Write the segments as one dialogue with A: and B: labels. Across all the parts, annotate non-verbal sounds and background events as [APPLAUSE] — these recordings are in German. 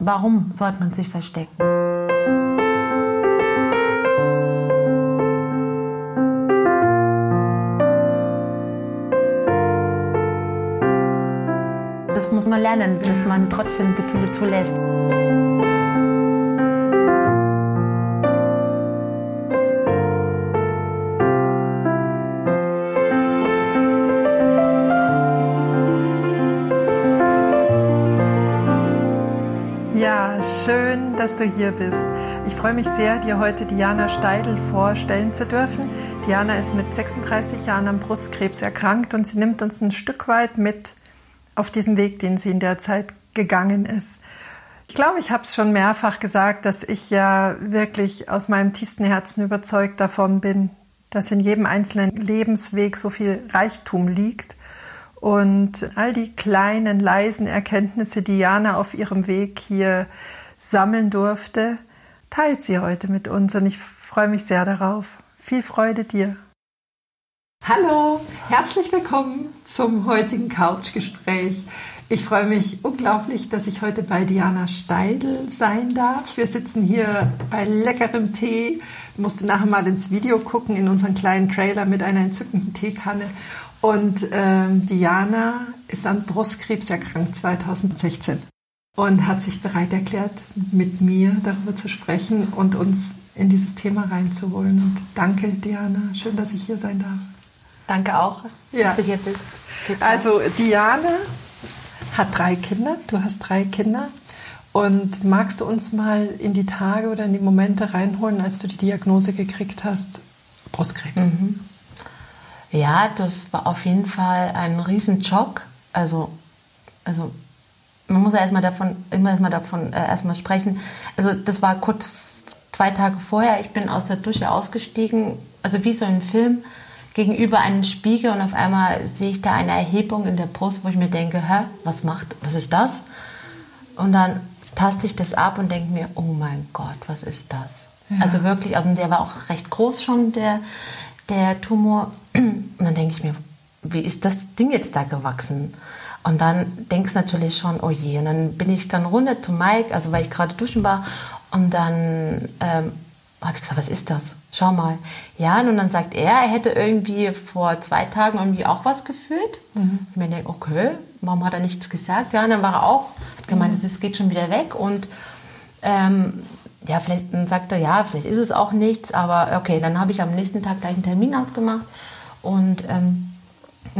A: warum sollte man sich verstecken? Das muss man lernen, dass man trotzdem Gefühle zulässt.
B: Dass du hier bist. Ich freue mich sehr, dir heute Diana Steidl vorstellen zu dürfen. Diana ist mit 36 Jahren am Brustkrebs erkrankt und sie nimmt uns ein Stück weit mit auf diesen Weg, den sie in der Zeit gegangen ist. Ich glaube, ich habe es schon mehrfach gesagt, dass ich ja wirklich aus meinem tiefsten Herzen überzeugt davon bin, dass in jedem einzelnen Lebensweg so viel Reichtum liegt. Und all die kleinen, leisen Erkenntnisse, die Jana auf ihrem Weg hier sammeln durfte, teilt sie heute mit uns und ich freue mich sehr darauf. Viel Freude dir. Hallo, herzlich willkommen zum heutigen Couchgespräch. Ich freue mich unglaublich, dass ich heute bei Diana Steidl sein darf. Wir sitzen hier bei leckerem Tee. Musst du nachher mal ins Video gucken, in unseren kleinen Trailer mit einer entzückenden Teekanne. Und ähm, Diana ist an Brustkrebs erkrankt 2016 und hat sich bereit erklärt, mit mir darüber zu sprechen und uns in dieses Thema reinzuholen. Und danke, Diana. Schön, dass ich hier sein darf.
A: Danke auch, ja. dass du hier bist.
B: Also, Diana hat drei Kinder. Du hast drei Kinder. Und magst du uns mal in die Tage oder in die Momente reinholen, als du die Diagnose gekriegt hast, Brustkrebs? Mhm.
A: Ja, das war auf jeden Fall ein Riesenschock. Also, also man muss ja erstmal davon, immer erstmal davon äh, erstmal sprechen. Also das war kurz zwei Tage vorher. Ich bin aus der Dusche ausgestiegen, also wie so im Film, gegenüber einem Spiegel und auf einmal sehe ich da eine Erhebung in der Brust, wo ich mir denke, hä, was macht, was ist das? Und dann taste ich das ab und denke mir, oh mein Gott, was ist das? Ja. Also wirklich, also der war auch recht groß schon, der, der Tumor. Und dann denke ich mir, wie ist das Ding jetzt da gewachsen? Und dann denkst du natürlich schon, oh je. Und dann bin ich dann runter zu Mike, also weil ich gerade duschen war. Und dann ähm, habe ich gesagt, was ist das? Schau mal. Ja, und dann sagt er, er hätte irgendwie vor zwei Tagen irgendwie auch was gefühlt. Mhm. Ich mir denke, okay, warum hat er nichts gesagt? Ja, und dann war er auch, hat gemeint, es mhm. geht schon wieder weg. Und ähm, ja, vielleicht dann sagt er, ja, vielleicht ist es auch nichts. Aber okay, dann habe ich am nächsten Tag gleich einen Termin ausgemacht. Und ähm, und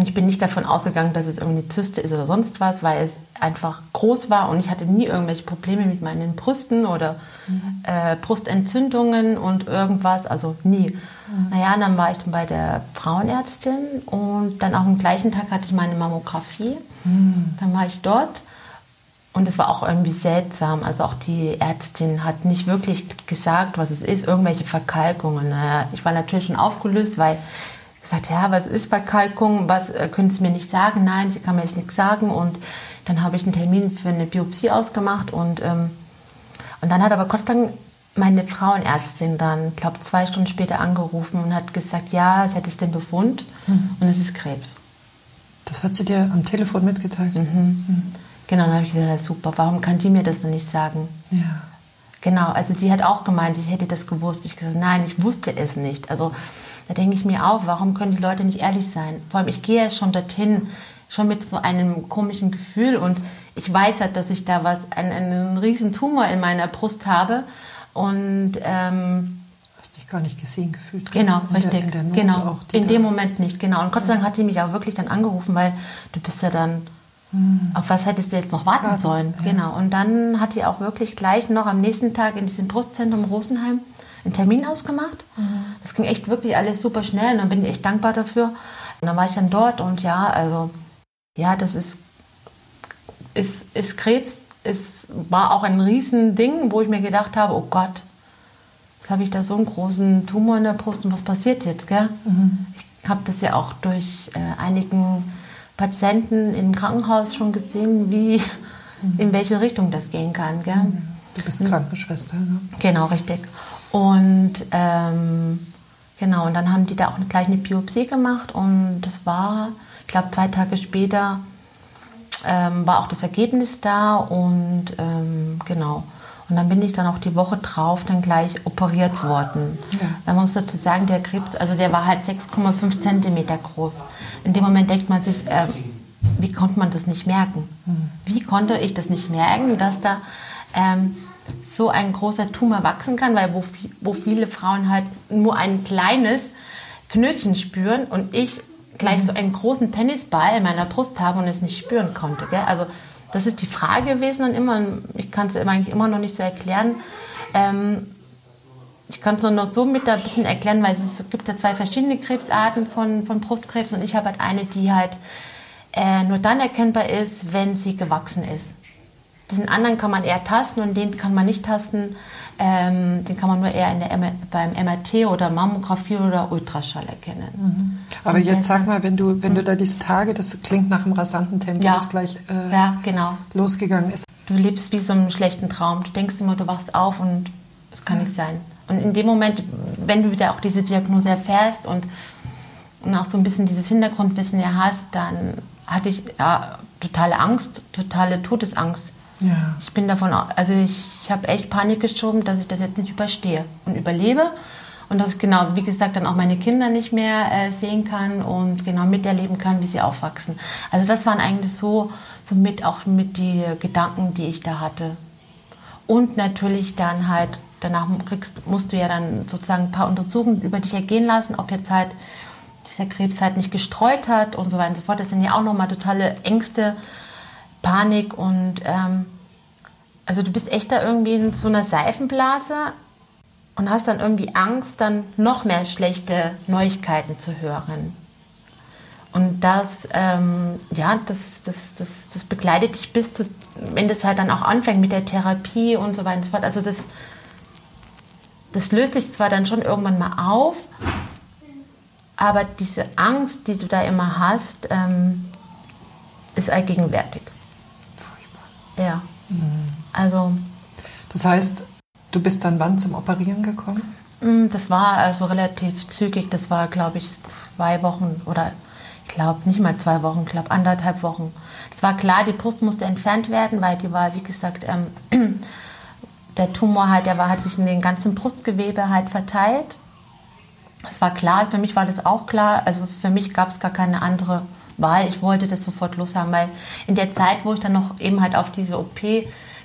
A: ich bin nicht davon ausgegangen, dass es irgendwie eine Zyste ist oder sonst was, weil es einfach groß war und ich hatte nie irgendwelche Probleme mit meinen Brüsten oder mhm. äh, Brustentzündungen und irgendwas, also nie. Mhm. Naja, dann war ich dann bei der Frauenärztin und dann auch am gleichen Tag hatte ich meine Mammographie. Mhm. Dann war ich dort und es war auch irgendwie seltsam. Also auch die Ärztin hat nicht wirklich gesagt, was es ist, irgendwelche Verkalkungen. Naja, ich war natürlich schon aufgelöst, weil gesagt, ja, was ist Verkalkung? Was äh, können Sie mir nicht sagen? Nein, sie kann mir jetzt nichts sagen. Und dann habe ich einen Termin für eine Biopsie ausgemacht und, ähm, und dann hat aber Gott sei Dank meine Frauenärztin dann, glaube zwei Stunden später angerufen und hat gesagt, ja, sie hat es den Befund mhm. und es ist Krebs.
B: Das hat sie dir am Telefon mitgeteilt? Mhm. Mhm.
A: Genau, dann habe ich gesagt, ja, super, warum kann die mir das denn nicht sagen? Ja. Genau, also sie hat auch gemeint, ich hätte das gewusst. Ich gesagt, nein, ich wusste es nicht. Also da denke ich mir auch, warum können die Leute nicht ehrlich sein? Vor allem, ich gehe ja schon dorthin, schon mit so einem komischen Gefühl und ich weiß halt, dass ich da was, einen, einen riesen Tumor in meiner Brust habe und ähm,
B: hast dich gar nicht gesehen gefühlt.
A: Genau, in richtig. Der, in genau, auch, in dem Moment nicht, genau. Und Gott sei Dank hat die mich auch wirklich dann angerufen, weil du bist ja dann, hm. auf was hättest du jetzt noch warten Warten, sollen? Ja. Genau. Und dann hat die auch wirklich gleich noch am nächsten Tag in diesem Brustzentrum Rosenheim einen Termin ausgemacht. Das ging echt wirklich alles super schnell und dann bin ich echt dankbar dafür. Und dann war ich dann dort und ja, also ja, das ist, ist, ist Krebs. Es war auch ein Riesending, wo ich mir gedacht habe, oh Gott, jetzt habe ich da so einen großen Tumor in der Brust und was passiert jetzt, gell? Mhm. Ich habe das ja auch durch äh, einigen Patienten im Krankenhaus schon gesehen, wie, mhm. in welche Richtung das gehen kann, gell? Mhm.
B: Du bist Krankenschwester, ne?
A: Genau, richtig. Und ähm, genau, und dann haben die da auch gleich eine Biopsie gemacht und das war, ich glaube, zwei Tage später ähm, war auch das Ergebnis da und ähm, genau. Und dann bin ich dann auch die Woche drauf dann gleich operiert worden. Ja. Man muss dazu sagen, der Krebs, also der war halt 6,5 Zentimeter groß. In dem Moment denkt man sich, äh, wie konnte man das nicht merken? Mhm. Wie konnte ich das nicht merken, dass da ähm, so ein großer Tumor wachsen kann? Weil wo, wo viele Frauen halt nur ein kleines Knötchen spüren und ich gleich mhm. so einen großen Tennisball in meiner Brust habe und es nicht spüren konnte. Gell? Also das ist die Frage gewesen und immer, ich kann es eigentlich immer noch nicht so erklären. Ähm, ich kann es nur noch so mit ein bisschen erklären, weil es gibt ja zwei verschiedene Krebsarten von, von Brustkrebs und ich habe halt eine, die halt äh, nur dann erkennbar ist, wenn sie gewachsen ist. Diesen anderen kann man eher tasten und den kann man nicht tasten. Ähm, den kann man nur eher in der, beim MRT oder Mammographie oder Ultraschall erkennen.
B: Mhm. Aber und jetzt sag mal, wenn du, wenn du da diese Tage, das klingt nach einem rasanten Tempo, ja. das gleich äh,
A: ja, genau.
B: losgegangen ist.
A: Du lebst wie so einem schlechten Traum. Du denkst immer, du wachst auf und es kann mhm. nicht sein. Und in dem Moment, wenn du wieder auch diese Diagnose erfährst und, und auch so ein bisschen dieses Hintergrundwissen ja hast, dann hatte ich ja, totale Angst, totale Todesangst. Ja. Ich bin davon, also ich, ich habe echt Panik geschoben, dass ich das jetzt nicht überstehe und überlebe und dass ich genau, wie gesagt, dann auch meine Kinder nicht mehr äh, sehen kann und genau miterleben kann, wie sie aufwachsen. Also das waren eigentlich so, so mit auch mit die Gedanken, die ich da hatte. Und natürlich dann halt, danach kriegst, musst du ja dann sozusagen ein paar Untersuchungen über dich ergehen lassen, ob jetzt halt dieser Krebs halt nicht gestreut hat und so weiter und so fort. Das sind ja auch nochmal totale Ängste, Panik und ähm, also du bist echt da irgendwie in so einer Seifenblase und hast dann irgendwie Angst, dann noch mehr schlechte Neuigkeiten zu hören. Und das, ähm, ja, das, das, das, das begleitet dich bis zu, wenn das halt dann auch anfängt mit der Therapie und so weiter und so fort. Also das, das löst sich zwar dann schon irgendwann mal auf, aber diese Angst, die du da immer hast, ähm, ist allgegenwärtig. Ja. Also.
B: Das heißt, du bist dann wann zum Operieren gekommen?
A: Mm, das war also relativ zügig. Das war, glaube ich, zwei Wochen oder ich glaube nicht mal zwei Wochen, ich glaube anderthalb Wochen. Es war klar, die Brust musste entfernt werden, weil die war, wie gesagt, ähm, [CLEARS THROAT] der Tumor halt, der war, hat sich in den ganzen Brustgewebe halt verteilt. Es war klar, für mich war das auch klar. Also für mich gab es gar keine andere Wahl. Ich wollte das sofort loshaben, weil in der Zeit, wo ich dann noch eben halt auf diese OP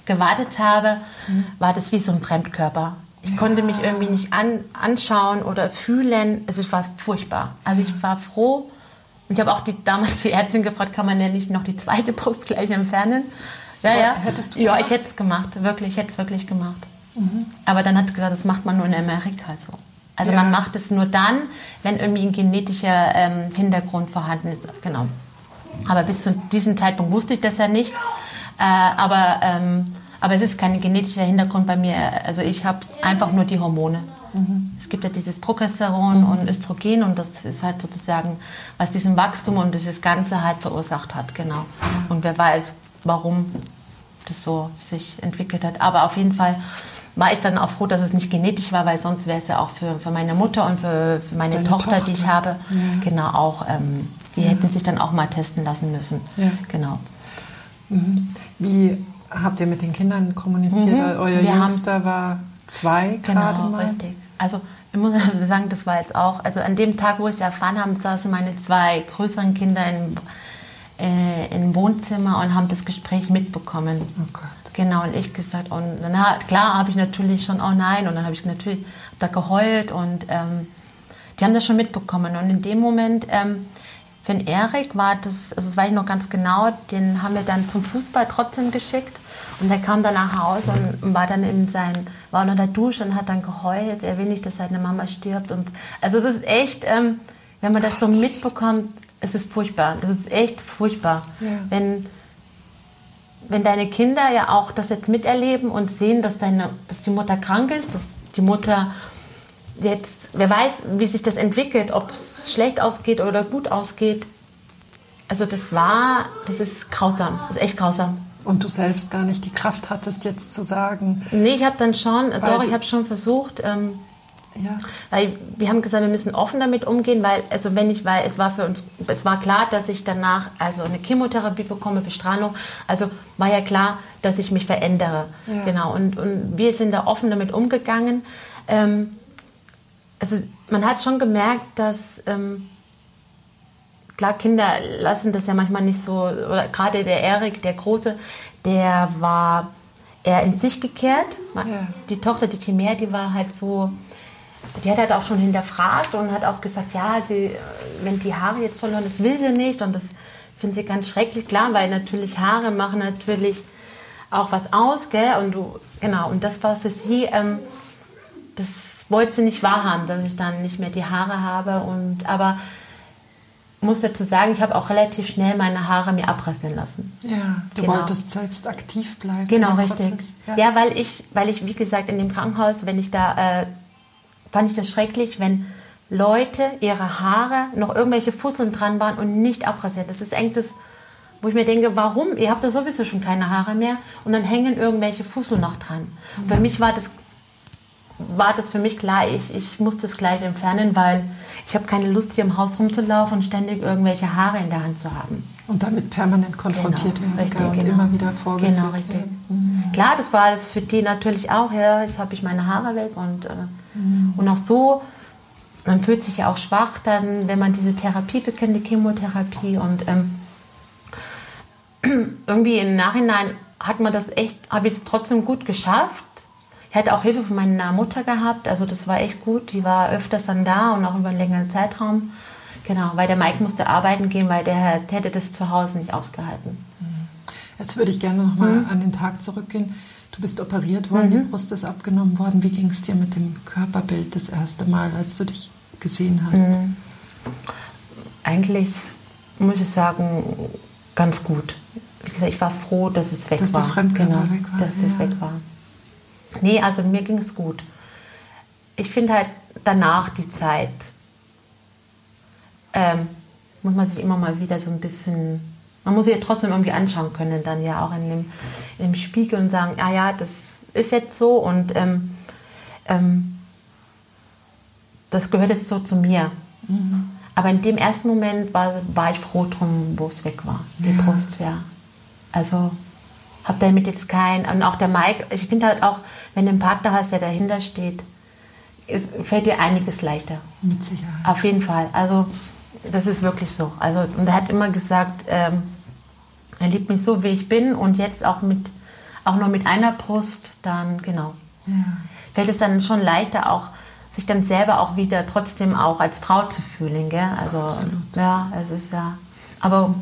A: gewartet habe, mhm. war das wie so ein Fremdkörper. Ich ja. konnte mich irgendwie nicht an, anschauen oder fühlen. Also es war furchtbar. Also ich war froh. Und ich habe auch die, damals die Ärztin gefragt, kann man denn nicht noch die zweite Brust gleich entfernen? Ja, ja. Hättest du ja, ich hätte es gemacht. Wirklich, ich hätte es wirklich gemacht. Mhm. Aber dann hat sie gesagt, das macht man nur in Amerika so. Also ja. man macht es nur dann, wenn irgendwie ein genetischer ähm, Hintergrund vorhanden ist. Genau. Aber bis zu diesem Zeitpunkt wusste ich das ja nicht. Äh, aber, ähm, aber es ist kein genetischer Hintergrund bei mir. Also ich habe einfach nur die Hormone. Mhm. Es gibt ja dieses Progesteron mhm. und Östrogen und das ist halt sozusagen, was diesen Wachstum und dieses Ganze halt verursacht hat. Genau. Und wer weiß, warum das so sich entwickelt hat. Aber auf jeden Fall war ich dann auch froh, dass es nicht genetisch war, weil sonst wäre es ja auch für, für meine Mutter und für, für meine Tochter, Tochter, die ich habe, ja. genau auch, ähm, die ja. hätten sich dann auch mal testen lassen müssen. Ja. Genau.
B: Mhm. Wie habt ihr mit den Kindern kommuniziert? Mhm. Euer Wir Jüngster war zwei
A: genau, gerade mal. richtig. Also ich muss also [LAUGHS] sagen, das war jetzt auch, also an dem Tag, wo ich es erfahren habe, saßen meine zwei größeren Kinder im, äh, im Wohnzimmer und haben das Gespräch mitbekommen. Gott. Genau, und ich gesagt, und dann, klar habe ich natürlich schon, oh nein, und dann habe ich natürlich da geheult und ähm, die haben das schon mitbekommen. Und in dem Moment, ähm, für den Erik war das, also das weiß ich noch ganz genau, den haben wir dann zum Fußball trotzdem geschickt. Und der kam dann nach Hause und war dann in sein, war unter der Dusche und hat dann geheult, er will nicht, dass seine Mama stirbt. Und also das ist echt, ähm, wenn man das so mitbekommt, es ist furchtbar. Es ist echt furchtbar. Ja. Wenn, wenn deine Kinder ja auch das jetzt miterleben und sehen, dass, deine, dass die Mutter krank ist, dass die Mutter jetzt, wer weiß, wie sich das entwickelt, ob es schlecht ausgeht oder gut ausgeht. Also das war, das ist grausam, das ist echt grausam.
B: Und du selbst gar nicht die Kraft hattest, jetzt zu sagen.
A: Nee, ich habe dann schon, doch, ich habe schon versucht, ähm, Ja. Weil wir haben gesagt, wir müssen offen damit umgehen, weil, also wenn ich, weil es war für uns, es war klar, dass ich danach also eine Chemotherapie bekomme, Bestrahlung. Also war ja klar, dass ich mich verändere. Ja. Genau. Und, und wir sind da offen damit umgegangen. Ähm, also man hat schon gemerkt, dass ähm, klar, Kinder lassen das ja manchmal nicht so, oder gerade der Erik, der Große, der war eher in sich gekehrt. Ja. Die Tochter, die Timea, die war halt so, die hat halt auch schon hinterfragt und hat auch gesagt, ja, sie, wenn die Haare jetzt verloren, das will sie nicht und das findet sie ganz schrecklich, klar, weil natürlich Haare machen natürlich auch was aus, gell, und du, genau, und das war für sie, ähm, das wollte sie nicht wahrhaben, dass ich dann nicht mehr die Haare habe und, aber muss dazu sagen, ich habe auch relativ schnell meine Haare mir abrasieren lassen.
B: Ja, du genau. wolltest selbst aktiv bleiben.
A: Genau, richtig. Ja. ja. weil ich, weil ich, wie gesagt, in dem Krankenhaus, wenn ich da, äh, fand ich das schrecklich, wenn Leute ihre Haare noch irgendwelche Fusseln dran waren und nicht abrasiert. Das ist eigentlich das, wo ich mir denke, warum? Ihr habt da sowieso schon keine Haare mehr und dann hängen irgendwelche Fussel noch dran. Mhm. Für mich war das war das für mich klar, ich, ich muss das gleich entfernen, weil ich habe keine Lust, hier im Haus rumzulaufen und ständig irgendwelche Haare in der Hand zu haben.
B: Und damit permanent konfrontiert genau, werden richtig, und genau. immer wieder vorgeführt Genau, richtig.
A: Mhm. Klar, das war alles für die natürlich auch. Ja, jetzt habe ich meine Haare weg und, äh, mhm. und auch so, man fühlt sich ja auch schwach dann, wenn man diese Therapie bekennt, die Chemotherapie und ähm, [CLEARS THROAT] irgendwie im Nachhinein hat man das echt, habe ich es trotzdem gut geschafft ich hatte auch Hilfe von meiner Mutter gehabt, also das war echt gut. Die war öfters dann da und auch über einen längeren Zeitraum. Genau, weil der Mike musste arbeiten gehen, weil der, der hätte das zu Hause nicht ausgehalten. Mhm.
B: Jetzt würde ich gerne nochmal mhm. an den Tag zurückgehen. Du bist operiert worden, mhm. die Brust ist abgenommen worden. Wie ging es dir mit dem Körperbild das erste Mal, als du dich gesehen hast? Mhm.
A: Eigentlich muss ich sagen, ganz gut. Wie gesagt, ich war froh, dass es weg
B: dass
A: war.
B: Dass der Fremdkörper genau, weg war.
A: Dass ja. das weg war. Nee, also mir ging es gut. Ich finde halt danach die Zeit, ähm, muss man sich immer mal wieder so ein bisschen, man muss sich ja trotzdem irgendwie anschauen können, dann ja auch in dem, in dem Spiegel und sagen, ah ja, das ist jetzt so und ähm, ähm, das gehört jetzt so zu mir. Mhm. Aber in dem ersten Moment war, war ich froh drum, wo es weg war, die ja. Brust, ja. Also habe damit jetzt kein, und auch der Mike, ich finde halt auch, wenn du einen Partner hast, der dahinter steht, es fällt dir einiges leichter.
B: Mit Sicherheit.
A: Auf jeden Fall. Also das ist wirklich so. Also und er hat immer gesagt, ähm, er liebt mich so, wie ich bin und jetzt auch mit, auch nur mit einer Brust, dann genau. Ja. Fällt es dann schon leichter auch sich dann selber auch wieder trotzdem auch als Frau zu fühlen, gell? Also Absolut. ja, es ist ja, aber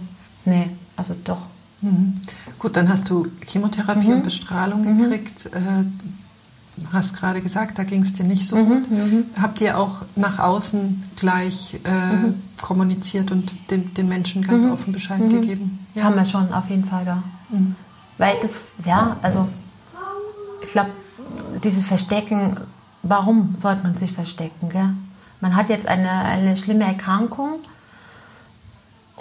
A: nee, also doch
B: Mhm. Gut, dann hast du Chemotherapie mhm. und Bestrahlung mhm. gekriegt. Du hast gerade gesagt, da ging es dir nicht so mhm. gut. Mhm. Habt ihr auch nach außen gleich äh, kommuniziert und den, den Menschen ganz offen Bescheid gegeben?
A: Ja. Haben wir schon, auf jeden Fall, ja. Weil das, ja, also ich glaube, dieses Verstecken, warum sollte man sich verstecken? Gell? Man hat jetzt eine, eine schlimme Erkrankung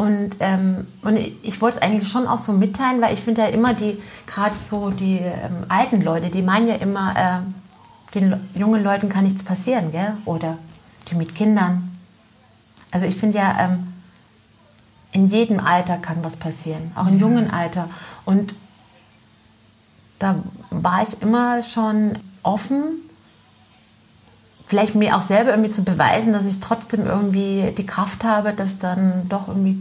A: und, ähm, und ich wollte es eigentlich schon auch so mitteilen, weil ich finde ja immer die, gerade so die ähm, alten Leute, die meinen ja immer, äh, den jungen Leuten kann nichts passieren, gell? Oder die mit Kindern. Also ich finde ja, ähm, in jedem Alter kann was passieren, auch im ja. jungen Alter. Und da war ich immer schon offen, vielleicht mir auch selber irgendwie zu beweisen, dass ich trotzdem irgendwie die Kraft habe, das dann doch irgendwie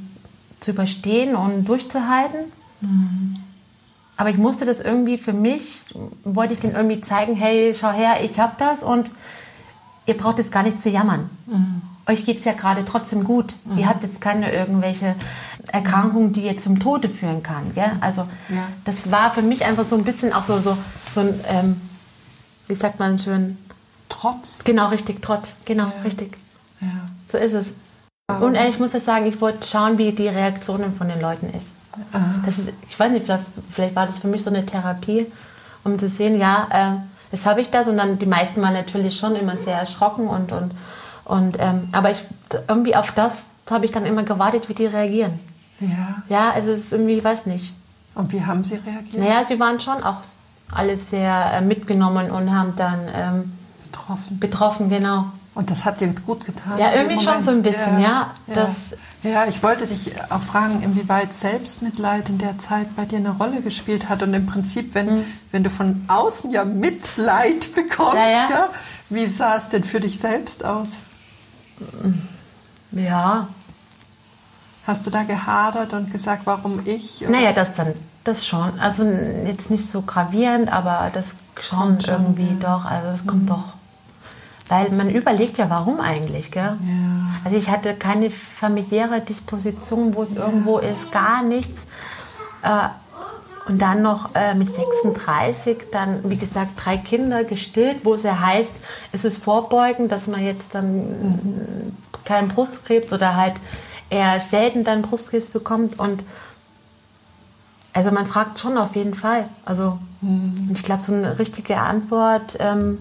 A: zu überstehen und durchzuhalten. Mhm. Aber ich musste das irgendwie für mich, wollte ich denen irgendwie zeigen, hey, schau her, ich habe das und ihr braucht jetzt gar nicht zu jammern. Mhm. Euch geht es ja gerade trotzdem gut. Mhm. Ihr habt jetzt keine irgendwelche Erkrankung, die jetzt zum Tode führen kann. Gell? Also ja. das war für mich einfach so ein bisschen auch so, so, so ein, ähm, wie sagt man schön,
B: Trotz.
A: Genau, richtig, Trotz. Genau, ja. richtig. Ja. So ist es. Und ich muss das sagen, ich wollte schauen, wie die Reaktion von den Leuten ist. Das ist ich weiß nicht, vielleicht, vielleicht, war das für mich so eine Therapie, um zu sehen, ja, äh, jetzt habe ich das. Und dann die meisten waren natürlich schon immer sehr erschrocken und, und, und ähm, aber ich, irgendwie auf das habe ich dann immer gewartet, wie die reagieren.
B: Ja.
A: Ja, also es ist irgendwie, ich weiß nicht.
B: Und wie haben sie reagiert?
A: Naja, sie waren schon auch alle sehr äh, mitgenommen und haben dann ähm,
B: betroffen.
A: Betroffen, genau.
B: Und das hat dir gut getan?
A: Ja, irgendwie schon so ein bisschen, ja.
B: Ja.
A: Das,
B: ja, ich wollte dich auch fragen, inwieweit Selbstmitleid in der Zeit bei dir eine Rolle gespielt hat. Und im Prinzip, wenn, mhm. wenn du von außen ja Mitleid [LAUGHS] bekommst, ja, ja. Ja, wie sah es denn für dich selbst aus?
A: Ja.
B: Hast du da gehadert und gesagt, warum ich?
A: Oder? Naja, das dann, das schon. Also jetzt nicht so gravierend, aber das schon, schon irgendwie doch. Also es kommt mhm. doch weil man überlegt ja, warum eigentlich, gell? Ja. Also ich hatte keine familiäre Disposition, wo es ja. irgendwo ist, gar nichts. Äh, und dann noch äh, mit 36, dann, wie gesagt, drei Kinder gestillt, wo es ja heißt, es ist Vorbeugen, dass man jetzt dann mhm. keinen Brustkrebs oder halt eher selten dann Brustkrebs bekommt. Und also man fragt schon auf jeden Fall. Also mhm. ich glaube, so eine richtige Antwort ähm,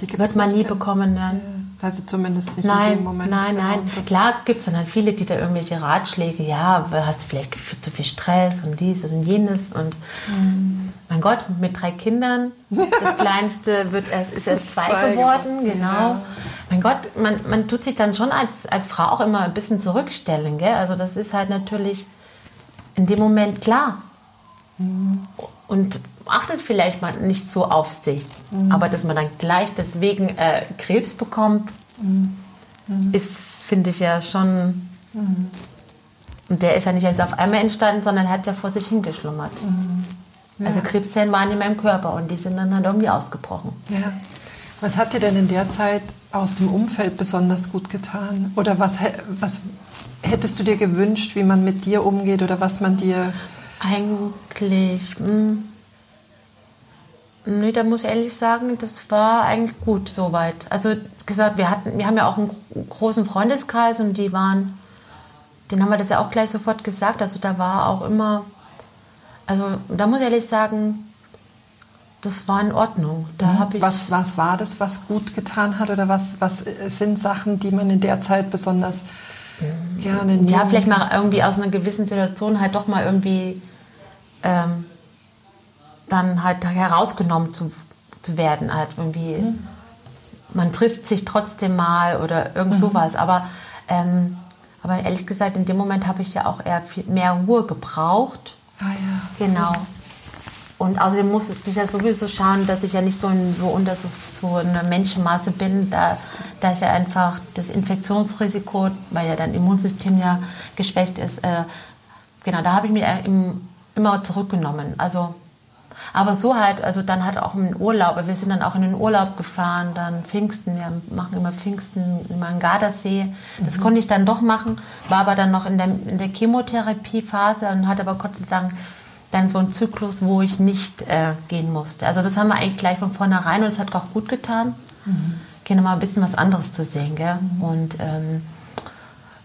A: wird man nie bekommen. Ne?
B: Also zumindest nicht
A: nein,
B: in dem Moment.
A: Nein,
B: genau.
A: nein. Klar gibt es dann halt viele, die da irgendwelche Ratschläge, ja, hast du vielleicht zu viel Stress und dies und jenes und mhm. mein Gott, mit drei Kindern, das [LAUGHS] Kleinste wird erst, ist erst zwei, zwei geworden, genau. Ja. Mein Gott, man, man tut sich dann schon als, als Frau auch immer ein bisschen zurückstellen, gell? Also das ist halt natürlich in dem Moment klar. Mhm. Und achtet vielleicht mal nicht so auf sich. Mhm. Aber dass man dann gleich deswegen äh, Krebs bekommt, mhm. ist, finde ich ja schon. Mhm. Und der ist ja nicht erst auf einmal entstanden, sondern hat ja vor sich hingeschlummert. Mhm. Ja. Also Krebszellen waren in meinem Körper und die sind dann halt irgendwie ausgebrochen.
B: Ja. Was hat dir denn in der Zeit aus dem Umfeld besonders gut getan? Oder was, was hättest du dir gewünscht, wie man mit dir umgeht oder was man dir...
A: Eigentlich... Mh hm, Nee, da muss ich ehrlich sagen, das war eigentlich gut soweit. Also gesagt, wir hatten, wir haben ja auch einen großen Freundeskreis und die waren, den haben wir das ja auch gleich sofort gesagt. Also da war auch immer, also da muss ich ehrlich sagen, das war in Ordnung. Da
B: mhm.
A: ich
B: was, was war das, was gut getan hat oder was, was sind Sachen, die man in der Zeit besonders
A: mhm. gerne nimmt? Ja, vielleicht mal irgendwie aus einer gewissen Situation halt doch mal irgendwie ähm, dann halt herausgenommen zu, zu werden. Halt irgendwie, mhm. man trifft sich trotzdem mal oder irgend mhm. sowas. Aber, ähm, aber ehrlich gesagt, in dem Moment habe ich ja auch eher viel mehr Ruhe gebraucht.
B: Ah ja.
A: Genau. Und außerdem muss ich ja sowieso schauen, dass ich ja nicht so, ein, so unter so, so einer Menschenmasse bin, da, da ich ja einfach das Infektionsrisiko, weil ja dein Immunsystem ja geschwächt ist, äh, genau, da habe ich mich immer zurückgenommen. Also aber so halt, also dann halt auch im Urlaub. Wir sind dann auch in den Urlaub gefahren, dann Pfingsten, wir machen immer Pfingsten immer in Gardasee. Das mhm. konnte ich dann doch machen, war aber dann noch in der, in der Chemotherapiephase und hatte aber Gott sei Dank dann so einen Zyklus, wo ich nicht äh, gehen musste. Also das haben wir eigentlich gleich von vornherein und es hat auch gut getan. Mhm. Gerne mal ein bisschen was anderes zu sehen, gell? Mhm. Und ähm,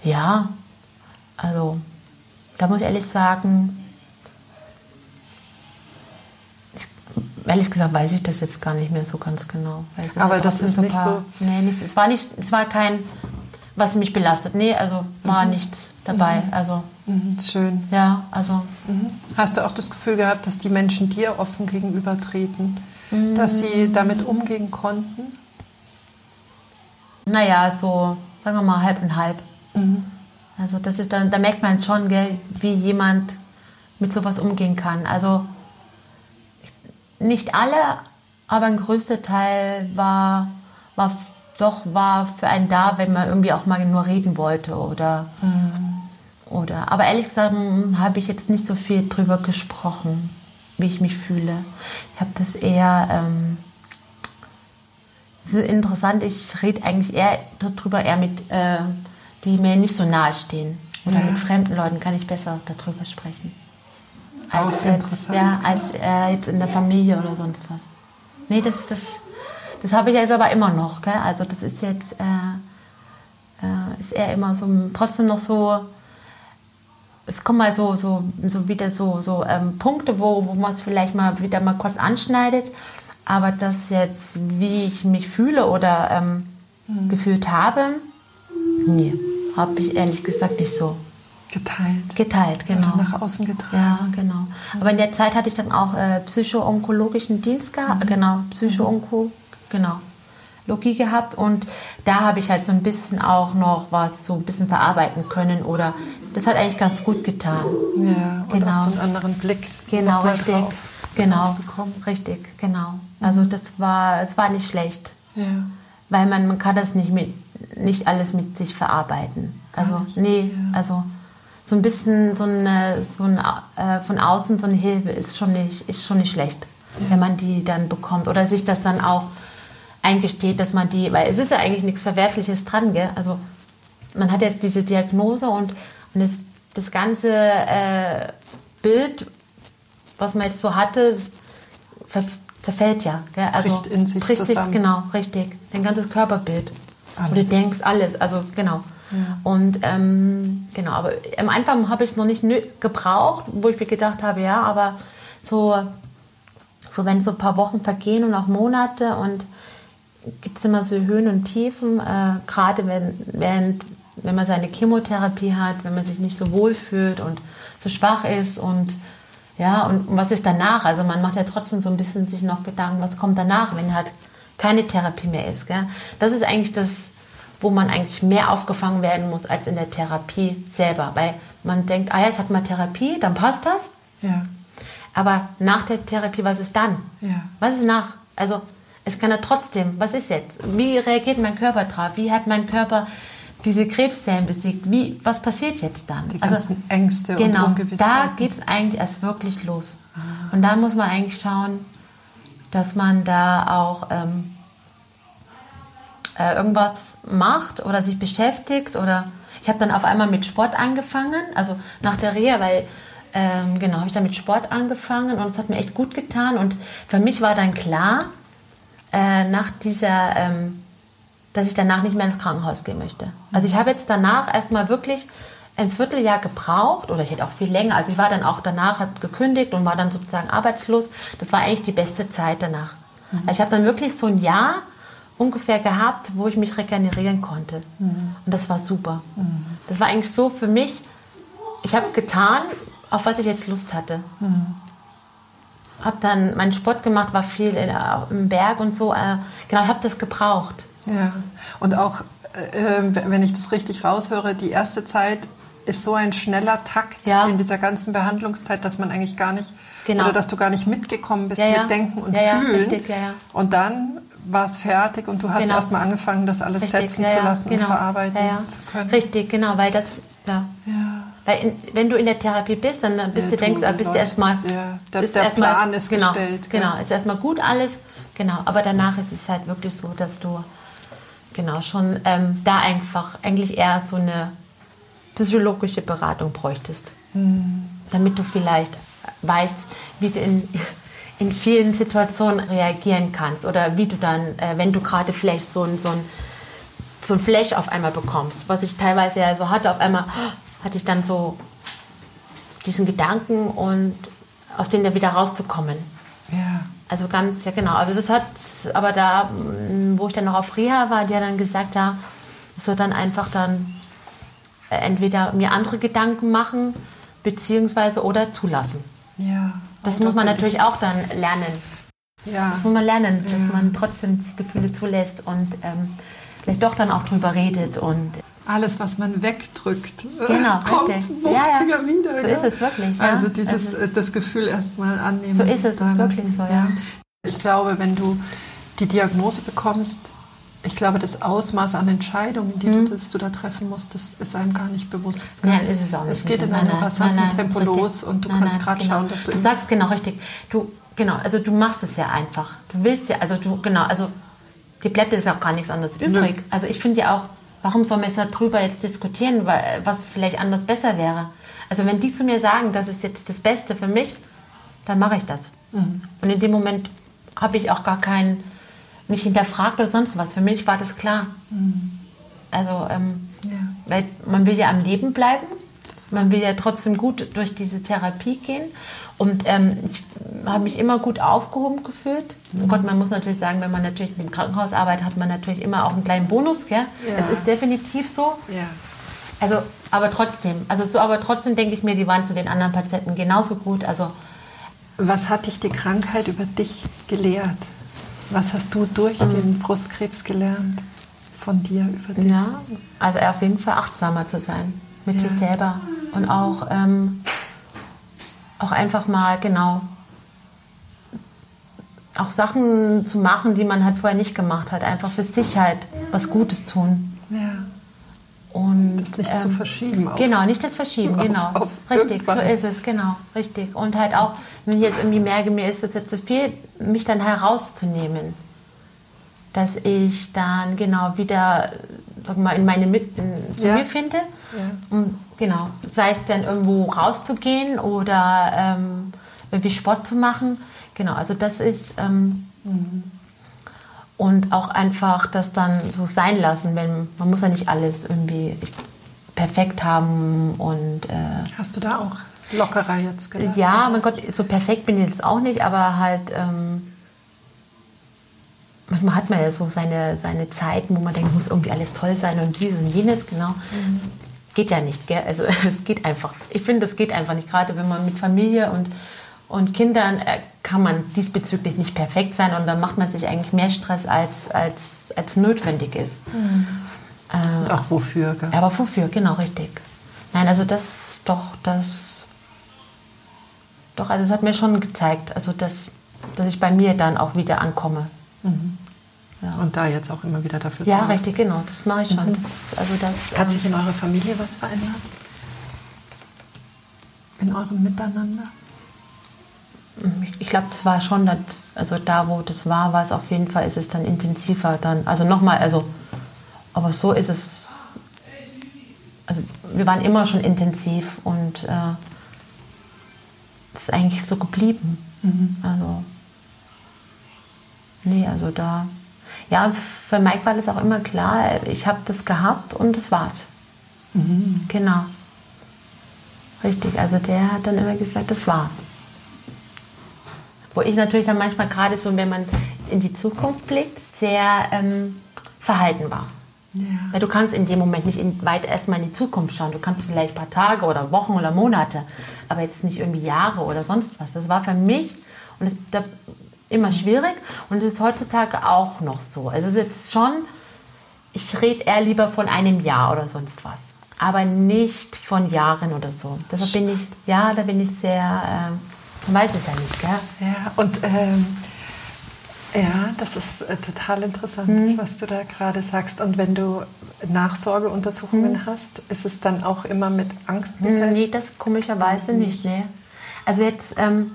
A: ja, also da muss ich ehrlich sagen, ehrlich gesagt weiß ich das jetzt gar nicht mehr so ganz genau.
B: Aber das ist so nicht paar,
A: so. Nee, nichts. Es war nicht, es war kein, was mich belastet. Nee, also war mhm. nichts dabei. Mhm. Also
B: mhm. schön.
A: Ja, also.
B: Mhm. Hast du auch das Gefühl gehabt, dass die Menschen dir offen gegenübertreten, dass sie damit umgehen konnten?
A: Naja, so sagen wir mal halb und halb. Mhm. Also das ist dann, da merkt man schon, gell, wie jemand mit sowas umgehen kann. Also nicht alle, aber ein größter Teil war, war doch war für einen da, wenn man irgendwie auch mal nur reden wollte oder mhm. oder. Aber ehrlich gesagt hm, habe ich jetzt nicht so viel drüber gesprochen, wie ich mich fühle. Ich habe das eher ähm, das ist interessant. Ich rede eigentlich eher darüber eher mit, äh, die mir nicht so nahe stehen oder ja. mit fremden Leuten kann ich besser darüber sprechen als, jetzt, ja, als äh, jetzt in der Familie oder sonst was. Nee, das, das, das habe ich jetzt aber immer noch. Gell? Also das ist jetzt äh, äh, ist eher immer so trotzdem noch so. Es kommen mal so, so, so wieder so, so ähm, Punkte, wo, wo man es vielleicht mal wieder mal kurz anschneidet. Aber das jetzt, wie ich mich fühle oder ähm, mhm. gefühlt habe, nee, habe ich ehrlich gesagt nicht so.
B: Geteilt.
A: Geteilt, genau.
B: Oder nach außen getragen.
A: Ja, genau. Aber in der Zeit hatte ich dann auch äh, psycho-onkologischen Dienst gehabt, mhm. genau, Psycho-Onko genau. Logie gehabt und da habe ich halt so ein bisschen auch noch was so ein bisschen verarbeiten können oder das hat eigentlich ganz gut getan.
B: Ja, und
A: Genau.
B: auch so einen anderen Blick.
A: Genau, richtig.
B: drauf
A: Genau, richtig, genau. Also das war, es war nicht schlecht,
B: Ja.
A: weil man, man kann das nicht mit, nicht alles mit sich verarbeiten. Also nee,
B: ja.
A: also so ein bisschen so eine, so ein, äh, von außen so eine Hilfe ist schon nicht, ist schon nicht schlecht, wenn man die dann bekommt oder sich das dann auch eingesteht, dass man die, weil es ist ja eigentlich nichts Verwerfliches dran, gell? Also man hat jetzt diese Diagnose und, und das, das ganze äh, Bild, was man jetzt so hatte, zerfällt ja. Gell? Also
B: Bricht in sich
A: bricht
B: zusammen.
A: genau, richtig. Dein ganzes Körperbild.
B: Alles.
A: Und du denkst alles, also genau. Und ähm, genau, aber am Anfang habe ich es noch nicht gebraucht, wo ich mir gedacht habe, ja, aber so, so wenn so ein paar Wochen vergehen und auch Monate und gibt es immer so Höhen und Tiefen, äh, gerade wenn, während, wenn man seine Chemotherapie hat, wenn man sich nicht so wohl fühlt und so schwach ist und ja, und, und was ist danach? Also man macht ja trotzdem so ein bisschen sich noch Gedanken, was kommt danach, wenn halt keine Therapie mehr ist. Gell? Das ist eigentlich das, wo man eigentlich mehr aufgefangen werden muss als in der Therapie selber. Weil man denkt, ah, jetzt hat man Therapie, dann passt das.
B: Ja.
A: Aber nach der Therapie, was ist dann?
B: Ja.
A: Was ist nach? Also es kann ja trotzdem, was ist jetzt? Wie reagiert mein Körper drauf? Wie hat mein Körper diese Krebszellen besiegt? Wie, was passiert jetzt dann?
B: Die ganzen Ängste und
A: genau,
B: Ungewissheiten.
A: da geht es eigentlich erst wirklich los. Und da muss man eigentlich schauen, dass man da auch ähm, äh, irgendwas macht oder sich beschäftigt oder ich habe dann auf einmal mit Sport angefangen, also nach der Reha, weil ähm, genau habe ich dann mit Sport angefangen und es hat mir echt gut getan und für mich war dann klar äh, nach dieser, ähm, dass ich danach nicht mehr ins Krankenhaus gehen möchte. Also ich habe jetzt danach erstmal wirklich ein Vierteljahr gebraucht oder ich hätte auch viel länger. Also ich war dann auch danach, habe gekündigt und war dann sozusagen arbeitslos. Das war eigentlich die beste Zeit danach. Also ich habe dann wirklich so ein Jahr ungefähr gehabt, wo ich mich regenerieren konnte. Und das war super. Das war eigentlich so für mich, ich habe getan, auf was ich jetzt Lust hatte. Habe dann meinen Sport gemacht, war viel in, im Berg und so. Äh, genau, ich habe das gebraucht.
B: Ja, und auch, äh, wenn ich das richtig raushöre, die erste Zeit ist so ein schneller Takt
A: Ja.
B: in dieser ganzen Behandlungszeit, dass man eigentlich gar nicht,
A: Genau.
B: oder dass du gar nicht mitgekommen bist
A: Ja, ja.
B: mit Denken und Fühlen.
A: richtig.
B: Und dann war es fertig und du hast
A: Genau.
B: erstmal angefangen, das alles setzen
A: ja,
B: zu lassen
A: genau.
B: und verarbeiten
A: ja,
B: zu können.
A: Richtig, genau, weil das, ja. Weil in, wenn du in der Therapie bist, dann dann bist du,
B: du
A: denkst, ah, bist du erstmal.
B: ja, der-
A: bist
B: der
A: erstmal-
B: Plan ist
A: genau,
B: gestellt,
A: Genau, ist erstmal gut alles. Genau, aber danach ist es halt wirklich so, dass du genau schon ähm, da einfach eigentlich eher so eine physiologische Beratung bräuchtest.
B: Hm.
A: Damit du vielleicht weißt, wie du in, vielen Situationen reagieren kannst oder wie du dann, äh, wenn du gerade vielleicht so ein, so ein so ein Flash auf einmal bekommst, was ich teilweise ja so hatte. Auf einmal hatte ich dann so diesen Gedanken und aus denen da wieder rauszukommen.
B: Ja.
A: Also ganz, ja genau. Also das hat, aber da, wo ich dann noch auf Reha war, die hat dann gesagt, ja, es wird dann einfach dann äh, entweder mir andere Gedanken machen, beziehungsweise oder zulassen.
B: Ja.
A: Das muss man natürlich auch dann lernen.
B: Ja.
A: Das muss man lernen, dass man trotzdem die Gefühle zulässt und ähm, vielleicht doch dann auch drüber redet und
B: Alles, was man wegdrückt, äh,
A: Genau, [LAUGHS]
B: kommt
A: richtig.
B: wuchtiger
A: Ja, ja.
B: wieder.
A: So
B: gell?
A: ist es wirklich, ja.
B: Also dieses,
A: Es ist-
B: das Gefühl erstmal annehmen.
A: So ist es, wirklich so, ja.
B: Ich glaube, wenn du die Diagnose bekommst, ich glaube, das Ausmaß an Entscheidungen, die du, das du da treffen musst, das ist einem gar nicht bewusst. gell?
A: Mhm. Nein, ist es auch nicht.
B: Es geht in einem rasanten Tempo
A: richtig.
B: los und du
A: Nein,
B: kannst gerade
A: genau.
B: schauen, dass du...
A: Du sagst genau richtig. Du, genau, also du machst es ja einfach. Du willst ja, also du, genau, also dir bleibt jetzt auch gar nichts anderes übrig. Also ich finde ja auch, warum soll man jetzt darüber jetzt diskutieren, was vielleicht anders besser wäre? Also wenn die zu mir sagen, das ist jetzt das Beste für mich, dann mache ich das.
B: Mhm.
A: Und in dem Moment habe ich auch gar keinen, nicht hinterfragt oder sonst was. Für mich war das klar. Also, ähm,
B: Ja.
A: weil man will ja am Leben bleiben. Man will ja trotzdem gut durch diese Therapie gehen. Und ähm, ich habe mich immer gut aufgehoben gefühlt. Oh Gott, man muss natürlich sagen, wenn man natürlich mit dem Krankenhaus arbeitet, hat man natürlich immer auch einen kleinen Bonus. Gell?
B: Ja.
A: Das ist definitiv so.
B: Ja.
A: Also, aber trotzdem, also so, aber trotzdem denke ich mir, die waren zu den anderen Patienten genauso gut. Also
B: Was hat dich die Krankheit über dich gelehrt? Was hast du durch mhm. den Brustkrebs gelernt von dir über dich?
A: Ja, also auf jeden Fall achtsamer zu sein mit ja. sich selber und auch, ähm, auch einfach mal genau auch Sachen zu machen, die man halt vorher nicht gemacht hat. Einfach für sich halt was Gutes tun.
B: Ja.
A: Und,
B: das nicht ähm, zu verschieben.
A: Auf, genau, nicht das Verschieben, [LAUGHS] genau. Auf richtig, irgendwann. so ist es, genau, richtig. Und halt auch, wenn ich jetzt irgendwie merke, mir ist das jetzt zu viel, mich dann herauszunehmen. Dass ich dann genau wieder, sag mal, in meine Mitte zu ja. mir finde. Ja. Und genau, sei es dann irgendwo rauszugehen oder ähm, irgendwie Sport zu machen. Genau, also das ist. Ähm, mhm und auch einfach das dann so sein lassen, wenn man muss ja nicht alles irgendwie perfekt haben und äh,
B: hast du da auch lockerer jetzt gelassen?
A: Ja, mein Gott, so perfekt bin ich jetzt auch nicht, aber halt ähm, manchmal hat man ja so seine, seine Zeiten, wo man denkt, muss irgendwie alles toll sein und dieses und jenes, genau. Mhm. Geht ja nicht, gell? Also [LAUGHS] es geht einfach. Ich finde, das geht einfach nicht, gerade wenn man mit Familie und und Kindern äh, kann man diesbezüglich nicht perfekt sein und dann macht man sich eigentlich mehr Stress, als, als, als notwendig ist.
B: Mhm. Äh, auch wofür,
A: gell? Aber wofür, genau, richtig. Nein, also das doch, das. Doch, also es hat mir schon gezeigt, also dass, dass ich bei mir dann auch wieder ankomme.
B: Mhm. Ja. Und da jetzt auch immer wieder dafür.
A: Ja, richtig, genau, das mache ich schon. Mhm. Das, also das,
B: hat sich in eurer Familie was verändert? In eurem Miteinander?
A: Ich glaube, das war schon, das, also da, wo das war, war es auf jeden Fall, ist es dann intensiver dann. Also nochmal, also, aber so ist es. Also wir waren immer schon intensiv und äh, ist eigentlich so geblieben. Mhm. Also, nee, also da. Ja, für Mike war das auch immer klar, ich habe das gehabt und das war's. Mhm. Genau. Richtig, also der hat dann immer gesagt, das war's. Wo ich natürlich dann manchmal gerade so, wenn man in die Zukunft blickt, sehr ähm, verhalten war. Ja. Weil du kannst in dem Moment nicht in, weit erstmal in die Zukunft schauen. Du kannst vielleicht ein paar Tage oder Wochen oder Monate, aber jetzt nicht irgendwie Jahre oder sonst was. Das war für mich und das, das immer schwierig und es ist heutzutage auch noch so. Also es ist jetzt schon, ich rede eher lieber von einem Jahr oder sonst was, aber nicht von Jahren oder so. Deshalb bin ich, ja, da bin ich sehr äh, man weiß es ja nicht, gell?
B: Ja, und ähm, ja, das ist äh, total interessant, mhm. was du da gerade sagst. Und wenn du Nachsorgeuntersuchungen mhm. hast, ist es dann auch immer mit Angst
A: hm, besetzt? Nee, das komischerweise mhm. nicht, nee. Also jetzt, ähm,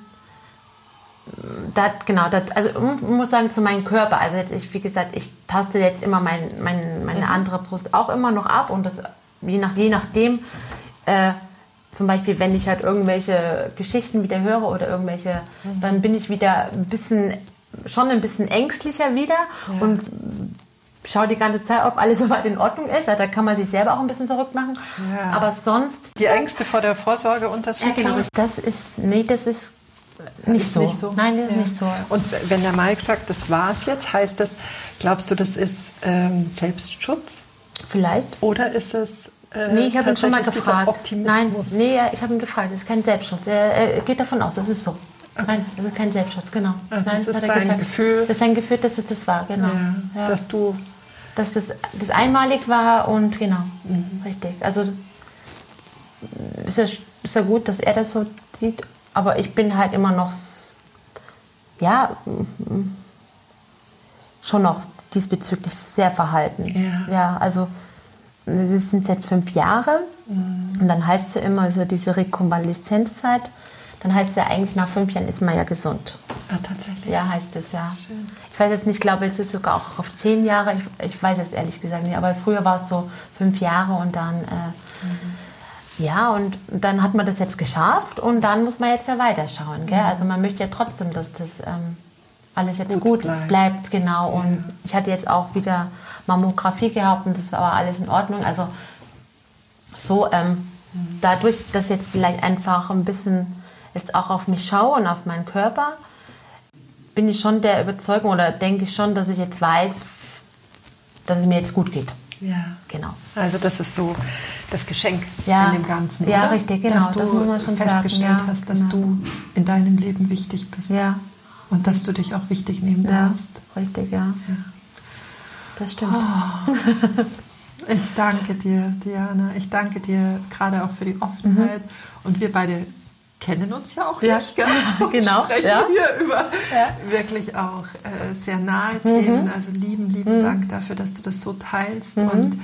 A: da, genau, dat, also ich muss sagen, zu meinem Körper, also jetzt, ich, wie gesagt, ich taste jetzt immer mein, mein, meine mhm. andere Brust auch immer noch ab und das, je, nach, je nachdem, äh, zum Beispiel, wenn ich halt irgendwelche Geschichten wieder höre oder irgendwelche, mhm. dann bin ich wieder ein bisschen, schon ein bisschen ängstlicher wieder ja. und schaue die ganze Zeit, ob alles [LAUGHS] soweit in Ordnung ist. Da kann man sich selber auch ein bisschen verrückt machen. Ja. Aber sonst.
B: Die Ängste vor der Vorsorgeuntersuchung?
A: Ja, genau. Das ist, nee, das ist nicht, ist so. nicht so. Nein, das ja. ist nicht so.
B: Und wenn der Mike sagt, das war's jetzt, heißt das, glaubst du, das ist ähm, Selbstschutz?
A: Vielleicht.
B: Oder ist es
A: äh, nee, ich habe ihn schon mal gefragt. Nein, nee, ich habe ihn gefragt. Das ist kein Selbstschutz. Er, er, geht davon aus, das ist so. Okay. Nein, das ist kein Selbstschutz, genau.
B: Also
A: Nein,
B: das ist sein Gefühl.
A: Das ist sein Gefühl, dass es das war, genau. Ja,
B: ja. Dass du.
A: Dass das, das einmalig war und genau, mhm. richtig. Also ist ja, ist ja gut, dass er das so sieht, aber ich bin halt immer noch, ja, schon noch diesbezüglich sehr verhalten. Ja, ja also das sind jetzt fünf Jahre. Mhm. Und dann heißt es ja immer so diese Rekonvaleszenzzeit. Dann heißt es ja eigentlich, nach fünf Jahren ist man ja gesund.
B: Ah, tatsächlich?
A: Ja, heißt es ja. Schön. Ich weiß jetzt nicht, ich glaube, es ist sogar auch auf zehn Jahre. Ich, ich weiß es ehrlich gesagt nicht. Aber früher war es so fünf Jahre und dann. Äh, mhm. Ja, und dann hat man das jetzt geschafft und dann muss man jetzt ja weiterschauen. Gell? Mhm. Also man möchte ja trotzdem, dass das ähm, alles jetzt gut, gut bleibt. bleibt. genau. Und ja. ich hatte jetzt auch wieder Mammographie gehabt und das war alles in Ordnung. Also so ähm, dadurch, dass jetzt vielleicht einfach ein bisschen jetzt auch auf mich schaue und auf meinen Körper, bin ich schon der Überzeugung oder denke ich schon, dass ich jetzt weiß, dass es mir jetzt gut geht.
B: Ja.
A: Genau.
B: Also das ist so das Geschenk
A: ja.
B: in dem Ganzen.
A: Ja, oder? richtig, genau.
B: Dass du das festgestellt
A: sagen.
B: hast, dass genau. du in deinem Leben wichtig bist.
A: Ja,
B: Und dass du dich auch wichtig nehmen
A: Ja,
B: darfst.
A: richtig, ja.
B: Ja.
A: Das stimmt.
B: Ich danke dir, Diana. Ich danke dir gerade auch für die Offenheit. Und wir beide kennen uns ja auch
A: Ja,
B: nicht, gell? [LAUGHS]
A: Genau,
B: sprechen
A: ja.
B: hier über
A: Ja.
B: wirklich auch äh, sehr nahe Themen. Also lieben, lieben Dank dafür, dass du das so teilst. Und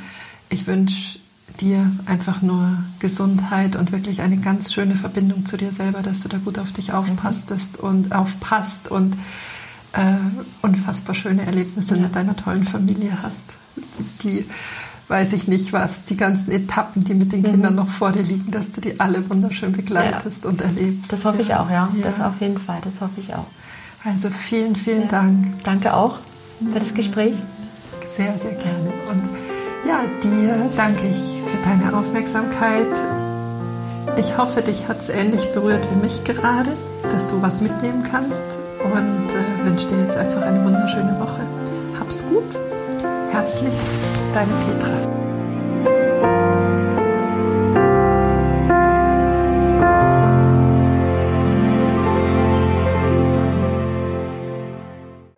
B: ich wünsche dir einfach nur Gesundheit und wirklich eine ganz schöne Verbindung zu dir selber, dass du da gut auf dich aufpasstest und aufpasst und unfassbar schöne Erlebnisse
A: Ja.
B: mit deiner tollen Familie hast. Die weiß ich nicht was, die ganzen Etappen, die mit den Kindern noch vor dir liegen, dass du die alle wunderschön begleitest und erlebst.
A: Das hoffe ich auch, ja.
B: Ja.
A: Das auf jeden Fall, das hoffe ich auch.
B: Also vielen, vielen Dank.
A: Danke auch für das Gespräch.
B: Sehr, sehr gerne. Und ja, dir danke ich für deine Aufmerksamkeit. Ich hoffe, dich hat es ähnlich berührt wie mich gerade, dass du was mitnehmen kannst und äh, wünsche dir jetzt einfach eine wunderschöne Woche. Hab's gut. Herzlichst, deine Petra.